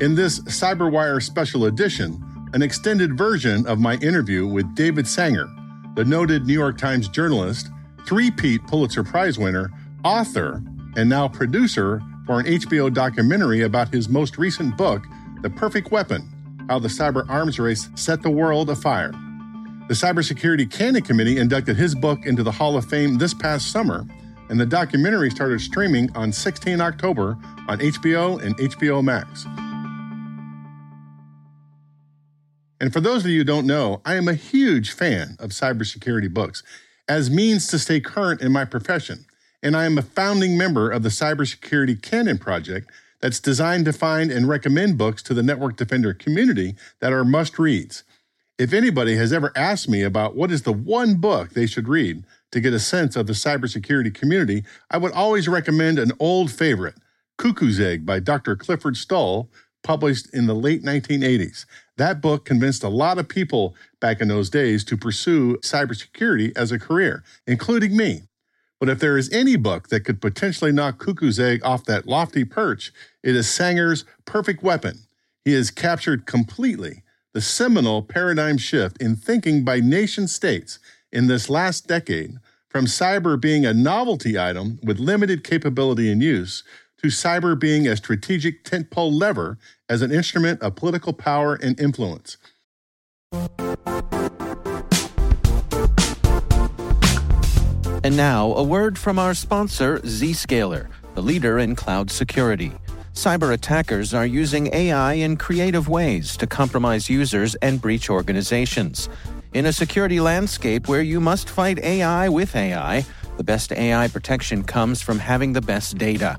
In this CyberWire special edition, an extended version of my interview with David Sanger, the noted New York Times journalist, three-peat Pulitzer Prize winner, author, and now producer for an HBO documentary about his most recent book, The Perfect Weapon How the Cyber Arms Race Set the World Afire. The Cybersecurity Canon Committee inducted his book into the Hall of Fame this past summer, and the documentary started streaming on 16 October on HBO and HBO Max. And for those of you who don't know, I am a huge fan of cybersecurity books as means to stay current in my profession. And I am a founding member of the Cybersecurity Canon Project that's designed to find and recommend books to the Network Defender community that are must reads. If anybody has ever asked me about what is the one book they should read to get a sense of the cybersecurity community, I would always recommend an old favorite, Cuckoo's Egg by Dr. Clifford Stoll, published in the late 1980s. That book convinced a lot of people back in those days to pursue cybersecurity as a career, including me. But if there is any book that could potentially knock Cuckoo's Egg off that lofty perch, it is Sanger's Perfect Weapon. He has captured completely the seminal paradigm shift in thinking by nation states in this last decade from cyber being a novelty item with limited capability and use to cyber being a strategic tentpole lever as an instrument of political power and influence. And now, a word from our sponsor, Zscaler, the leader in cloud security. Cyber attackers are using AI in creative ways to compromise users and breach organizations. In a security landscape where you must fight AI with AI, the best AI protection comes from having the best data.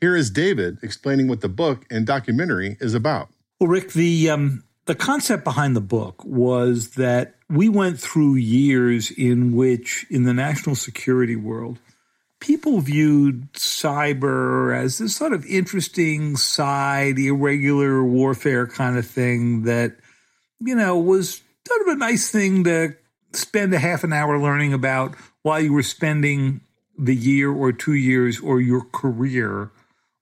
Here is David explaining what the book and documentary is about. Well, Rick, the um, the concept behind the book was that we went through years in which, in the national security world, people viewed cyber as this sort of interesting side, irregular warfare kind of thing that, you know, was sort of a nice thing to spend a half an hour learning about while you were spending the year or two years or your career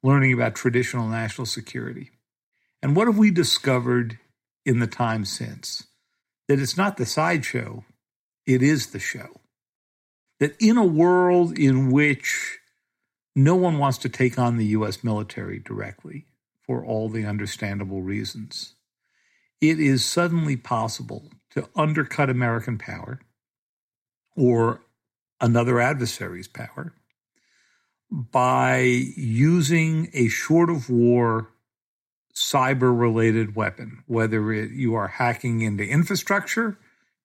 learning about traditional national security. And what have we discovered in the time since? That it's not the sideshow, it is the show. That in a world in which no one wants to take on the US military directly for all the understandable reasons, it is suddenly possible to undercut American power or another adversary's power by using a short of war cyber related weapon, whether it, you are hacking into infrastructure,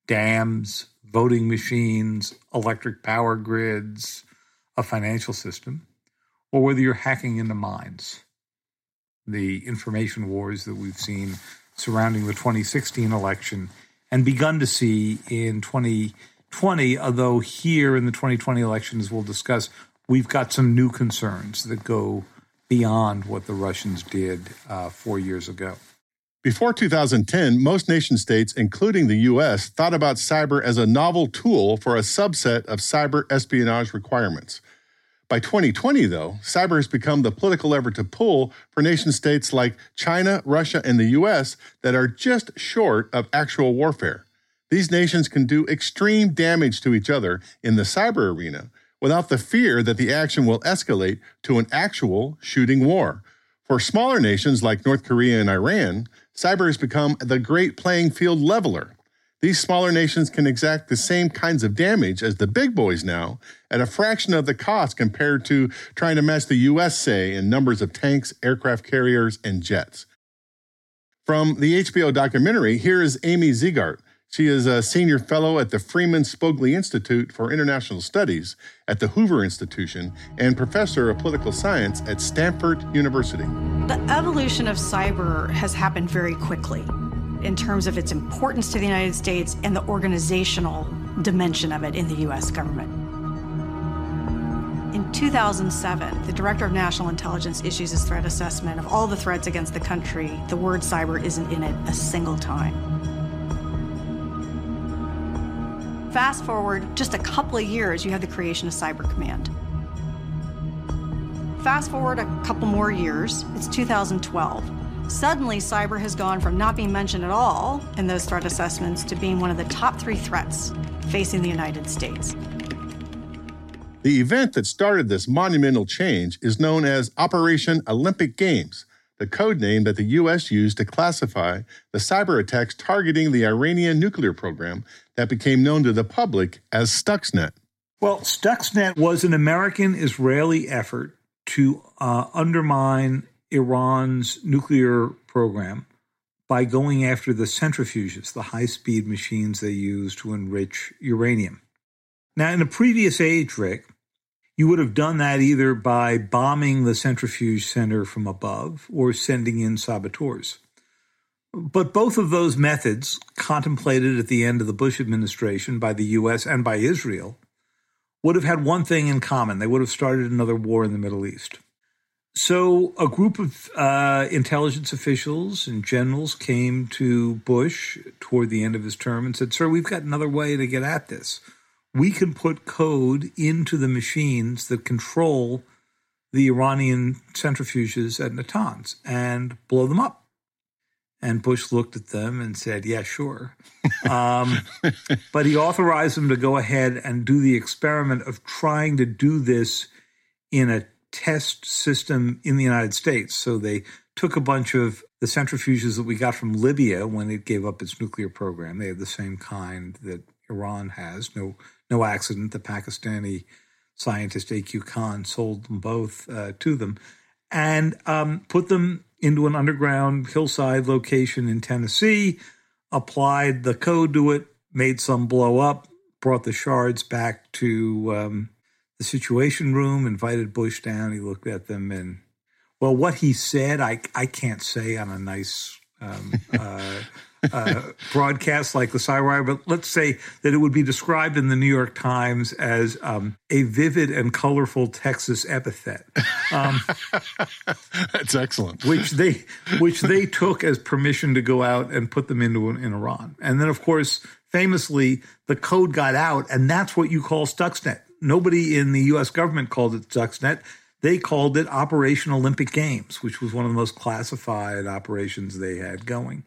dams, voting machines, electric power grids, a financial system, or whether you're hacking into minds. The information wars that we've seen surrounding the 2016 election and begun to see in 2020, although here in the 2020 elections, we'll discuss, we've got some new concerns that go beyond what the Russians did uh, four years ago. Before 2010, most nation states, including the US, thought about cyber as a novel tool for a subset of cyber espionage requirements. By 2020, though, cyber has become the political lever to pull for nation states like China, Russia, and the US that are just short of actual warfare. These nations can do extreme damage to each other in the cyber arena without the fear that the action will escalate to an actual shooting war. For smaller nations like North Korea and Iran, cyber has become the great playing field leveler. These smaller nations can exact the same kinds of damage as the big boys now at a fraction of the cost compared to trying to match the US, say, in numbers of tanks, aircraft carriers, and jets. From the HBO documentary, here is Amy Zegart. She is a senior fellow at the Freeman Spogli Institute for International Studies at the Hoover Institution and professor of political science at Stanford University. The evolution of cyber has happened very quickly in terms of its importance to the United States and the organizational dimension of it in the U.S. government. In 2007, the Director of National Intelligence issues his threat assessment of all the threats against the country. The word cyber isn't in it a single time. Fast forward just a couple of years, you have the creation of Cyber Command. Fast forward a couple more years, it's 2012. Suddenly, cyber has gone from not being mentioned at all in those threat assessments to being one of the top three threats facing the United States. The event that started this monumental change is known as Operation Olympic Games, the code name that the U.S. used to classify the cyber attacks targeting the Iranian nuclear program that became known to the public as Stuxnet. Well, Stuxnet was an American Israeli effort to uh, undermine Iran's nuclear program by going after the centrifuges, the high speed machines they use to enrich uranium. Now, in a previous age, Rick, you would have done that either by bombing the centrifuge center from above or sending in saboteurs. But both of those methods, contemplated at the end of the Bush administration by the US and by Israel, would have had one thing in common. They would have started another war in the Middle East. So, a group of uh, intelligence officials and generals came to Bush toward the end of his term and said, Sir, we've got another way to get at this. We can put code into the machines that control the Iranian centrifuges at Natanz and blow them up. And Bush looked at them and said, Yeah, sure. Um, but he authorized them to go ahead and do the experiment of trying to do this in a test system in the United States. So they took a bunch of the centrifuges that we got from Libya when it gave up its nuclear program. They have the same kind that Iran has. No, no accident. The Pakistani scientist A.Q. Khan sold them both uh, to them and um, put them into an underground hillside location in Tennessee, applied the code to it, made some blow up, brought the shards back to um, the Situation Room, invited Bush down. He looked at them and, well, what he said, I, I can't say on a nice um, uh, uh, broadcast like the Cywire, but let's say that it would be described in the New York Times as um, a vivid and colorful Texas epithet. Um, That's excellent. which they which they took as permission to go out and put them into in Iran, and then of course, famously, the code got out, and that's what you call Stuxnet. Nobody in the U.S. government called it Stuxnet. They called it Operation Olympic Games, which was one of the most classified operations they had going.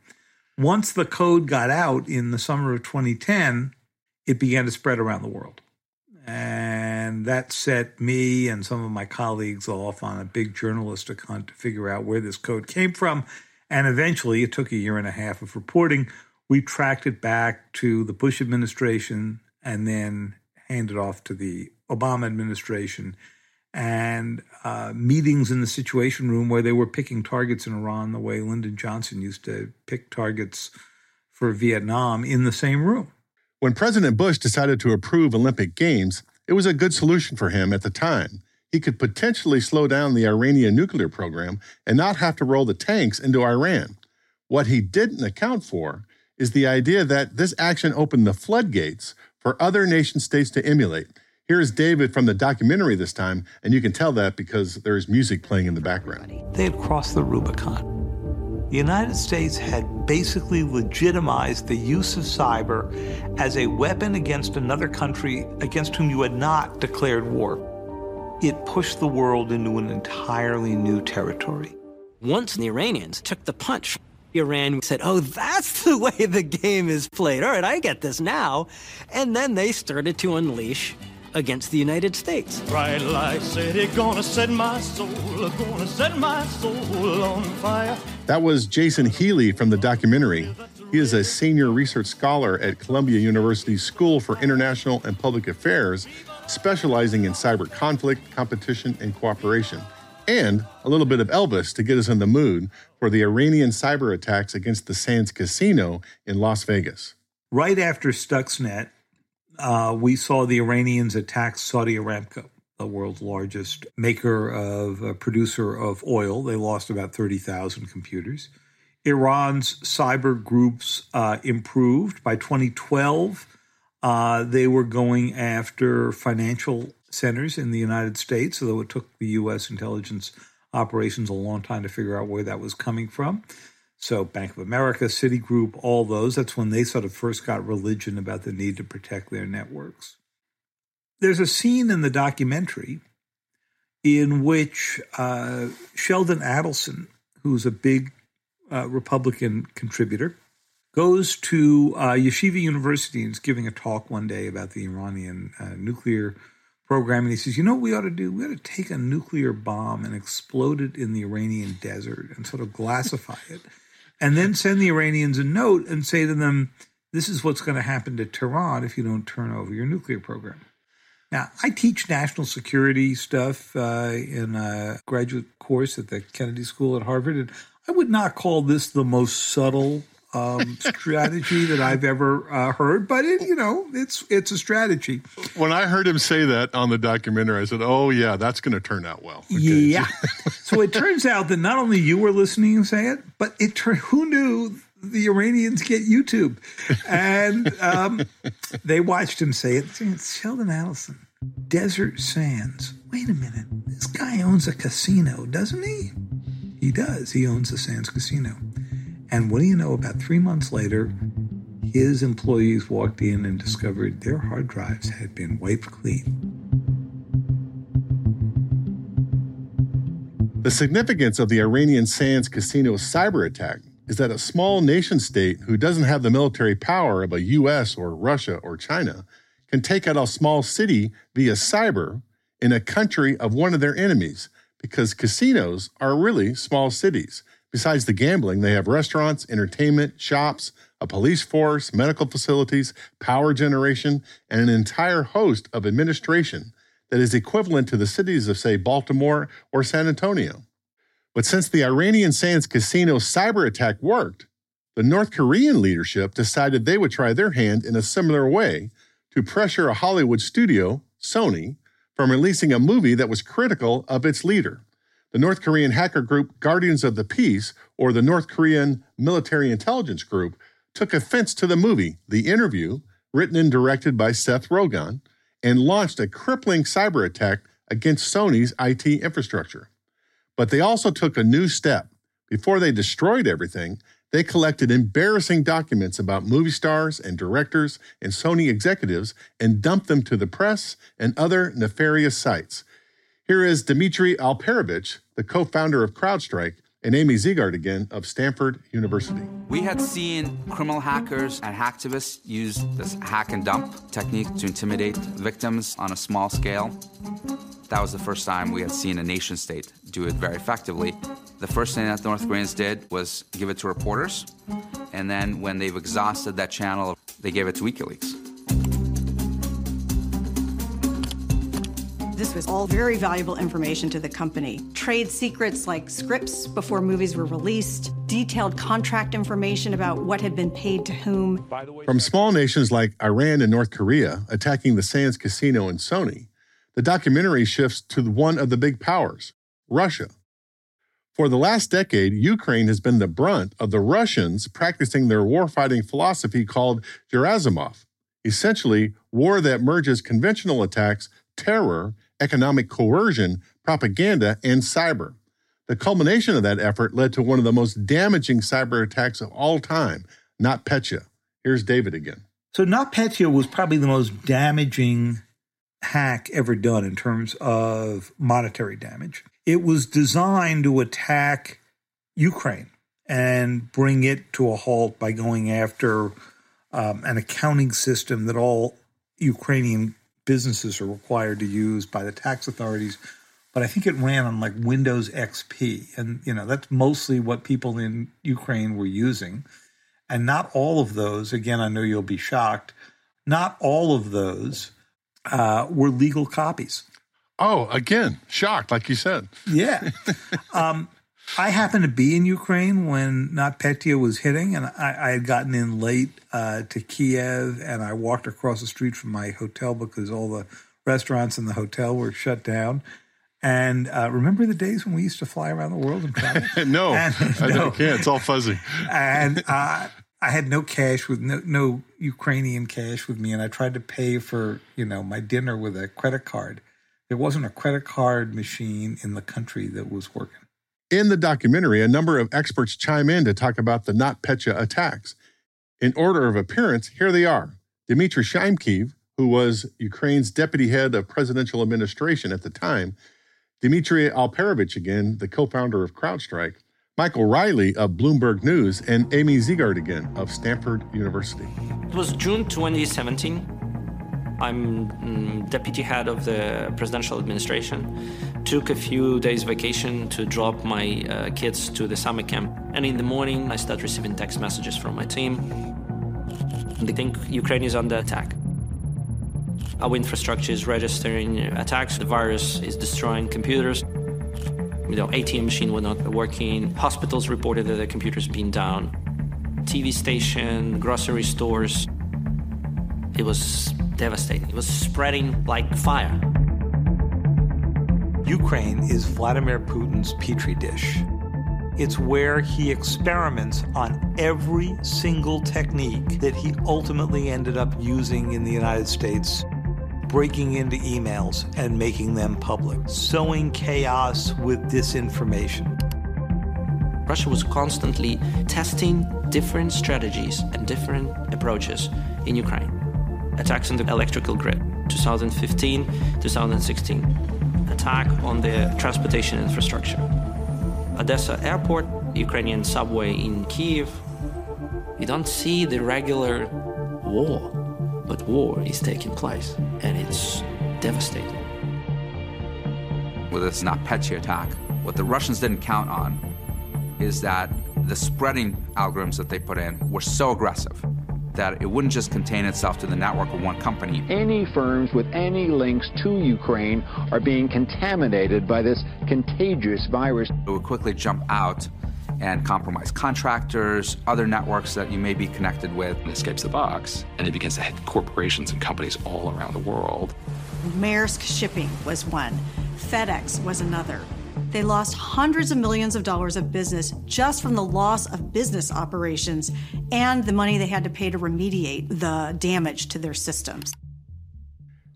Once the code got out in the summer of 2010, it began to spread around the world. And that set me and some of my colleagues off on a big journalistic hunt to figure out where this code came from. And eventually, it took a year and a half of reporting. We tracked it back to the Bush administration and then handed off to the Obama administration and uh, meetings in the Situation Room where they were picking targets in Iran the way Lyndon Johnson used to pick targets for Vietnam in the same room. When President Bush decided to approve Olympic Games, it was a good solution for him at the time. He could potentially slow down the Iranian nuclear program and not have to roll the tanks into Iran. What he didn't account for is the idea that this action opened the floodgates for other nation states to emulate Here's David from the documentary this time, and you can tell that because there's music playing in the background. They had crossed the Rubicon. the United States had basically legitimized the use of cyber as a weapon against another country against whom you had not declared war. It pushed the world into an entirely new territory. Once the Iranians took the punch, Iran said, Oh, that's the way the game is played. All right, I get this now. And then they started to unleash against the United States. Bright light city, gonna set my soul, gonna set my soul on fire. That was Jason Healey from the documentary. He is a senior research scholar at Columbia University School for International and Public Affairs, specializing in cyber conflict, competition, and cooperation. And a little bit of Elvis to get us in the mood for the Iranian cyber attacks against the Sands Casino in Las Vegas. Right after Stuxnet, uh, we saw the Iranians attack Saudi Aramco, the world's largest maker of uh, producer of oil. They lost about 30,000 computers. Iran's cyber groups uh, improved. By 2012, uh, they were going after financial centers in the United States, although it took the U.S. intelligence operations a long time to figure out where that was coming from. So, Bank of America, Citigroup, all those, that's when they sort of first got religion about the need to protect their networks. There's a scene in the documentary in which uh, Sheldon Adelson, who's a big uh, Republican contributor, goes to uh, Yeshiva University and is giving a talk one day about the Iranian uh, nuclear program. And he says, You know what we ought to do? We ought to take a nuclear bomb and explode it in the Iranian desert and sort of glassify it and then send the Iranians a note and say to them, this is what's going to happen to Tehran if you don't turn over your nuclear program. Now, I teach national security stuff uh, in a graduate course at the Kennedy School at Harvard, and I would not call this the most subtle um, strategy that I've ever uh, heard, but it, you know, it's it's a strategy. When I heard him say that on the documentary, I said, "Oh yeah, that's going to turn out well." Okay. Yeah. so it turns out that not only you were listening and say it, but it turned who knew the Iranians get YouTube, and um, they watched him say it. It's Sheldon Adelson, Desert Sands. Wait a minute, this guy owns a casino, doesn't he? He does. He owns the Sands Casino. And what do you know? About three months later, his employees walked in and discovered their hard drives had been wiped clean. The significance of the Iranian Sands casino cyber attack is that a small nation state who doesn't have the military power of a US or Russia or China can take out a small city via cyber in a country of one of their enemies because casinos are really small cities. Besides the gambling, they have restaurants, entertainment, shops, a police force, medical facilities, power generation, and an entire host of administration that is equivalent to the cities of, say, Baltimore or San Antonio. But since the Iranian Sands casino cyber attack worked, the North Korean leadership decided they would try their hand in a similar way to pressure a Hollywood studio, Sony, from releasing a movie that was critical of its leader the North Korean hacker group Guardians of the Peace, or the North Korean Military Intelligence Group, took offense to the movie, The Interview, written and directed by Seth Rogen, and launched a crippling cyber attack against Sony's IT infrastructure. But they also took a new step. Before they destroyed everything, they collected embarrassing documents about movie stars and directors and Sony executives and dumped them to the press and other nefarious sites. Here is Dmitry Alperovitch, the co founder of CrowdStrike, and Amy Zegart again of Stanford University. We had seen criminal hackers and hacktivists use this hack and dump technique to intimidate victims on a small scale. That was the first time we had seen a nation state do it very effectively. The first thing that North Koreans did was give it to reporters, and then when they've exhausted that channel, they gave it to WikiLeaks. This was all very valuable information to the company. Trade secrets like scripts before movies were released, detailed contract information about what had been paid to whom. From small nations like Iran and North Korea attacking the Sands Casino and Sony, the documentary shifts to one of the big powers, Russia. For the last decade, Ukraine has been the brunt of the Russians practicing their warfighting philosophy called Gerasimov, essentially, war that merges conventional attacks, terror, economic coercion, propaganda, and cyber. The culmination of that effort led to one of the most damaging cyber attacks of all time, NotPetya. Here's David again. So NotPetya was probably the most damaging hack ever done in terms of monetary damage. It was designed to attack Ukraine and bring it to a halt by going after um, an accounting system that all Ukrainian businesses are required to use by the tax authorities. But I think it ran on like Windows XP. And, you know, that's mostly what people in Ukraine were using. And not all of those, again, I know you'll be shocked, not all of those uh, were legal copies. Oh, again, shocked, like you said. Yeah. um, I happened to be in Ukraine when NotPetya was hitting, and I, I had gotten in late uh, to Kiev, and I walked across the street from my hotel because all the restaurants in the hotel were shut down. And uh, remember the days when we used to fly around the world and travel? no, and, I no. can't. It's all fuzzy. and uh, I had no cash with no, no Ukrainian cash with me, and I tried to pay for you know my dinner with a credit card. There wasn't a credit card machine in the country that was working. In the documentary, a number of experts chime in to talk about the NotPetya attacks. In order of appearance, here they are Dmitry Shymkiv, who was Ukraine's deputy head of presidential administration at the time, Dmitry Alperovitch, again, the co founder of CrowdStrike, Michael Riley of Bloomberg News, and Amy Zegart again of Stanford University. It was June 2017. I'm mm, deputy head of the presidential administration. Took a few days vacation to drop my uh, kids to the summer camp. And in the morning, I start receiving text messages from my team. They think Ukraine is under attack. Our infrastructure is registering attacks. The virus is destroying computers. You know, ATM machine were not working. Hospitals reported that their computers being down. TV station, grocery stores. It was devastating. It was spreading like fire. Ukraine is Vladimir Putin's petri dish. It's where he experiments on every single technique that he ultimately ended up using in the United States breaking into emails and making them public, sowing chaos with disinformation. Russia was constantly testing different strategies and different approaches in Ukraine. Attacks on the electrical grid, 2015, 2016. Attack on the transportation infrastructure. Odessa airport, Ukrainian subway in Kiev. You don't see the regular war but war is taking place, and it's devastating. With this NotPetya attack, what the Russians didn't count on is that the spreading algorithms that they put in were so aggressive that it wouldn't just contain itself to the network of one company. Any firms with any links to Ukraine are being contaminated by this contagious virus. It would quickly jump out and compromise contractors, other networks that you may be connected with. It escapes the box and it begins to hit corporations and companies all around the world. Maersk Shipping was one, FedEx was another. They lost hundreds of millions of dollars of business just from the loss of business operations and the money they had to pay to remediate the damage to their systems.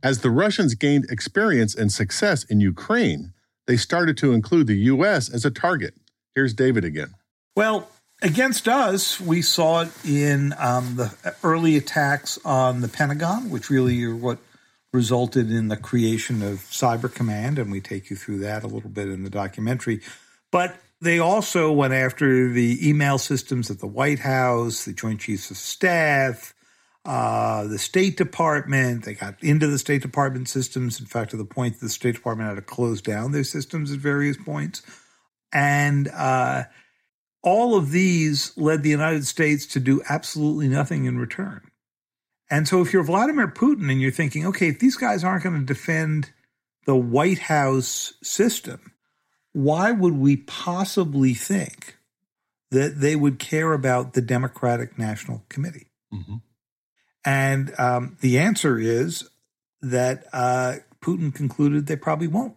As the Russians gained experience and success in Ukraine, they started to include the U.S. as a target. Here's David again. Well, against us, we saw it in um, the early attacks on the Pentagon, which really are what resulted in the creation of Cyber Command, and we take you through that a little bit in the documentary. But they also went after the email systems at the White House, the Joint Chiefs of Staff, uh, the State Department. They got into the State Department systems, in fact, to the point that the State Department had to close down their systems at various points. And uh, all of these led the United States to do absolutely nothing in return. And so, if you're Vladimir Putin and you're thinking, okay, if these guys aren't going to defend the White House system, why would we possibly think that they would care about the Democratic National Committee? Mm-hmm. And um, the answer is that uh, Putin concluded they probably won't.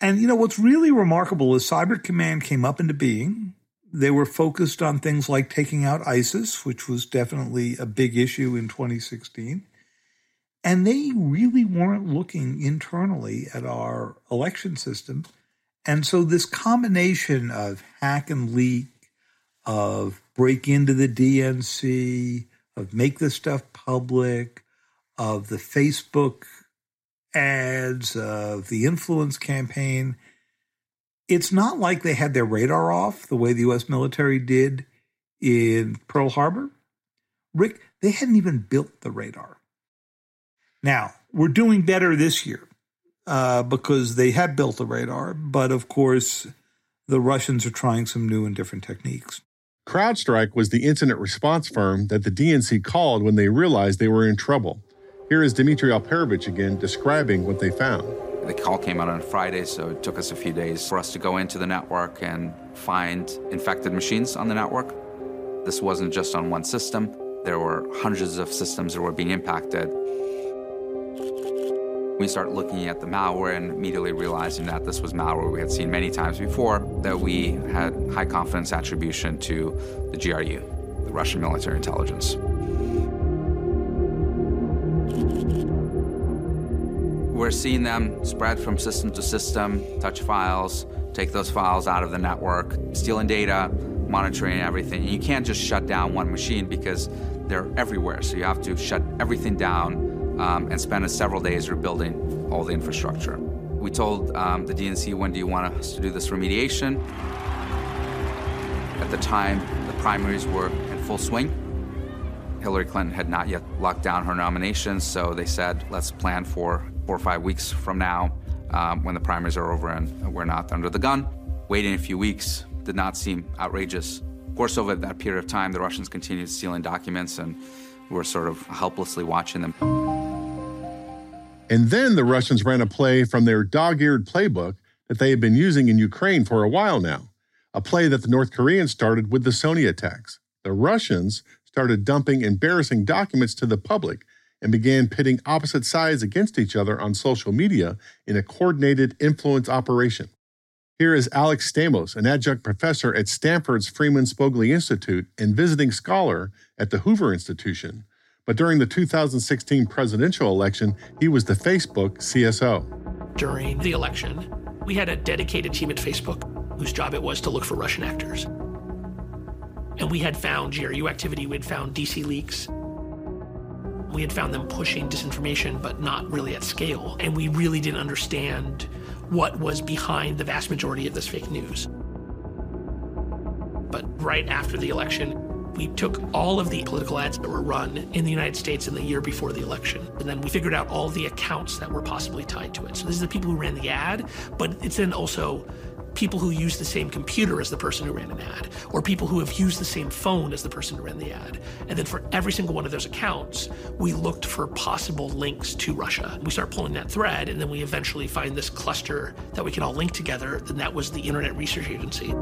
And you know what's really remarkable is Cyber Command came up into being. They were focused on things like taking out ISIS, which was definitely a big issue in 2016. And they really weren't looking internally at our election system And so this combination of hack and leak, of break into the DNC, of make this stuff public, of the Facebook ads, of the influence campaign, it's not like they had their radar off the way the US military did in Pearl Harbor. Rick, they hadn't even built the radar. Now, we're doing better this year uh, because they have built the radar, but of course, the Russians are trying some new and different techniques. CrowdStrike was the incident response firm that the DNC called when they realized they were in trouble. Here is Dmitry Alperovitch again describing what they found. The call came out on Friday, so it took us a few days for us to go into the network and find infected machines on the network. This wasn't just on one system, there were hundreds of systems that were being impacted. We started looking at the malware and immediately realizing that this was malware we had seen many times before, that we had high confidence attribution to the GRU, the Russian military intelligence. We're seeing them spread from system to system, touch files, take those files out of the network, stealing data, monitoring everything. You can't just shut down one machine because they're everywhere. So you have to shut everything down um, and spend several days rebuilding all the infrastructure. We told um, the DNC, when do you want us to do this remediation? At the time, the primaries were in full swing. Hillary Clinton had not yet locked down her nomination, so they said, let's plan for four or five weeks from now um, when the primaries are over and we're not under the gun. Waiting a few weeks did not seem outrageous. Of course, over that period of time, the Russians continued stealing documents and we're sort of helplessly watching them. And then the Russians ran a play from their dog eared playbook that they had been using in Ukraine for a while now, a play that the North Koreans started with the Sony attacks. The Russians started dumping embarrassing documents to the public and began pitting opposite sides against each other on social media in a coordinated influence operation. Here is Alex Stamos, an adjunct professor at Stanford's Freeman Spogli Institute and visiting scholar at the Hoover Institution. But during the 2016 presidential election, he was the Facebook CSO. During the election, we had a dedicated team at Facebook whose job it was to look for Russian actors. And we had found GRU activity, we had found DC leaks. We had found them pushing disinformation, but not really at scale. And we really didn't understand what was behind the vast majority of this fake news. But right after the election, we took all of the political ads that were run in the United States in the year before the election, and then we figured out all the accounts that were possibly tied to it. So this is the people who ran the ad, but it's then also people who use the same computer as the person who ran an ad, or people who have used the same phone as the person who ran the ad. And then for every single one of those accounts, we looked for possible links to Russia. We start pulling that thread, and then we eventually find this cluster that we can all link together, and that was the Internet Research Agency.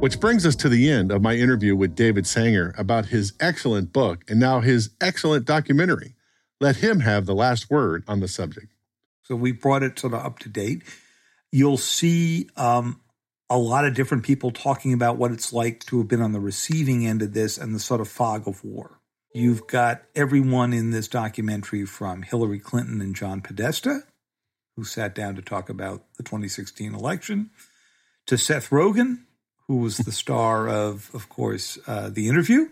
Which brings us to the end of my interview with David Sanger about his excellent book and now his excellent documentary. Let him have the last word on the subject. So we brought it sort of up to date. You'll see um, a lot of different people talking about what it's like to have been on the receiving end of this and the sort of fog of war. You've got everyone in this documentary from Hillary Clinton and John Podesta, who sat down to talk about the 2016 election, to Seth Rogen, who was the star of, of course, uh, The Interview.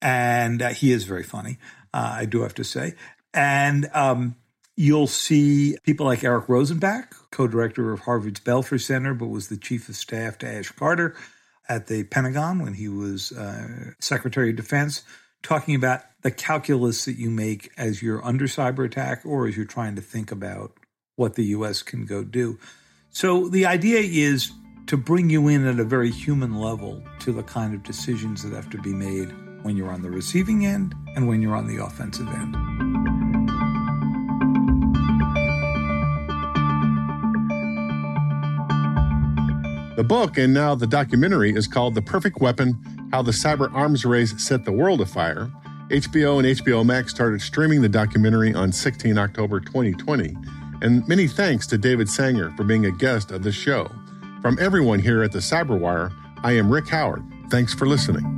And uh, he is very funny, uh, I do have to say. And um, You'll see people like Eric Rosenbach, co director of Harvard's Belfer Center, but was the chief of staff to Ash Carter at the Pentagon when he was uh, Secretary of Defense, talking about the calculus that you make as you're under cyber attack or as you're trying to think about what the U.S. can go do. So the idea is to bring you in at a very human level to the kind of decisions that have to be made when you're on the receiving end and when you're on the offensive end. The book and now the documentary is called The Perfect Weapon How the Cyber Arms Race Set the World Afire. HBO and HBO Max started streaming the documentary on 16 October 2020. And many thanks to David Sanger for being a guest of the show. From everyone here at the Cyberwire, I am Rick Howard. Thanks for listening.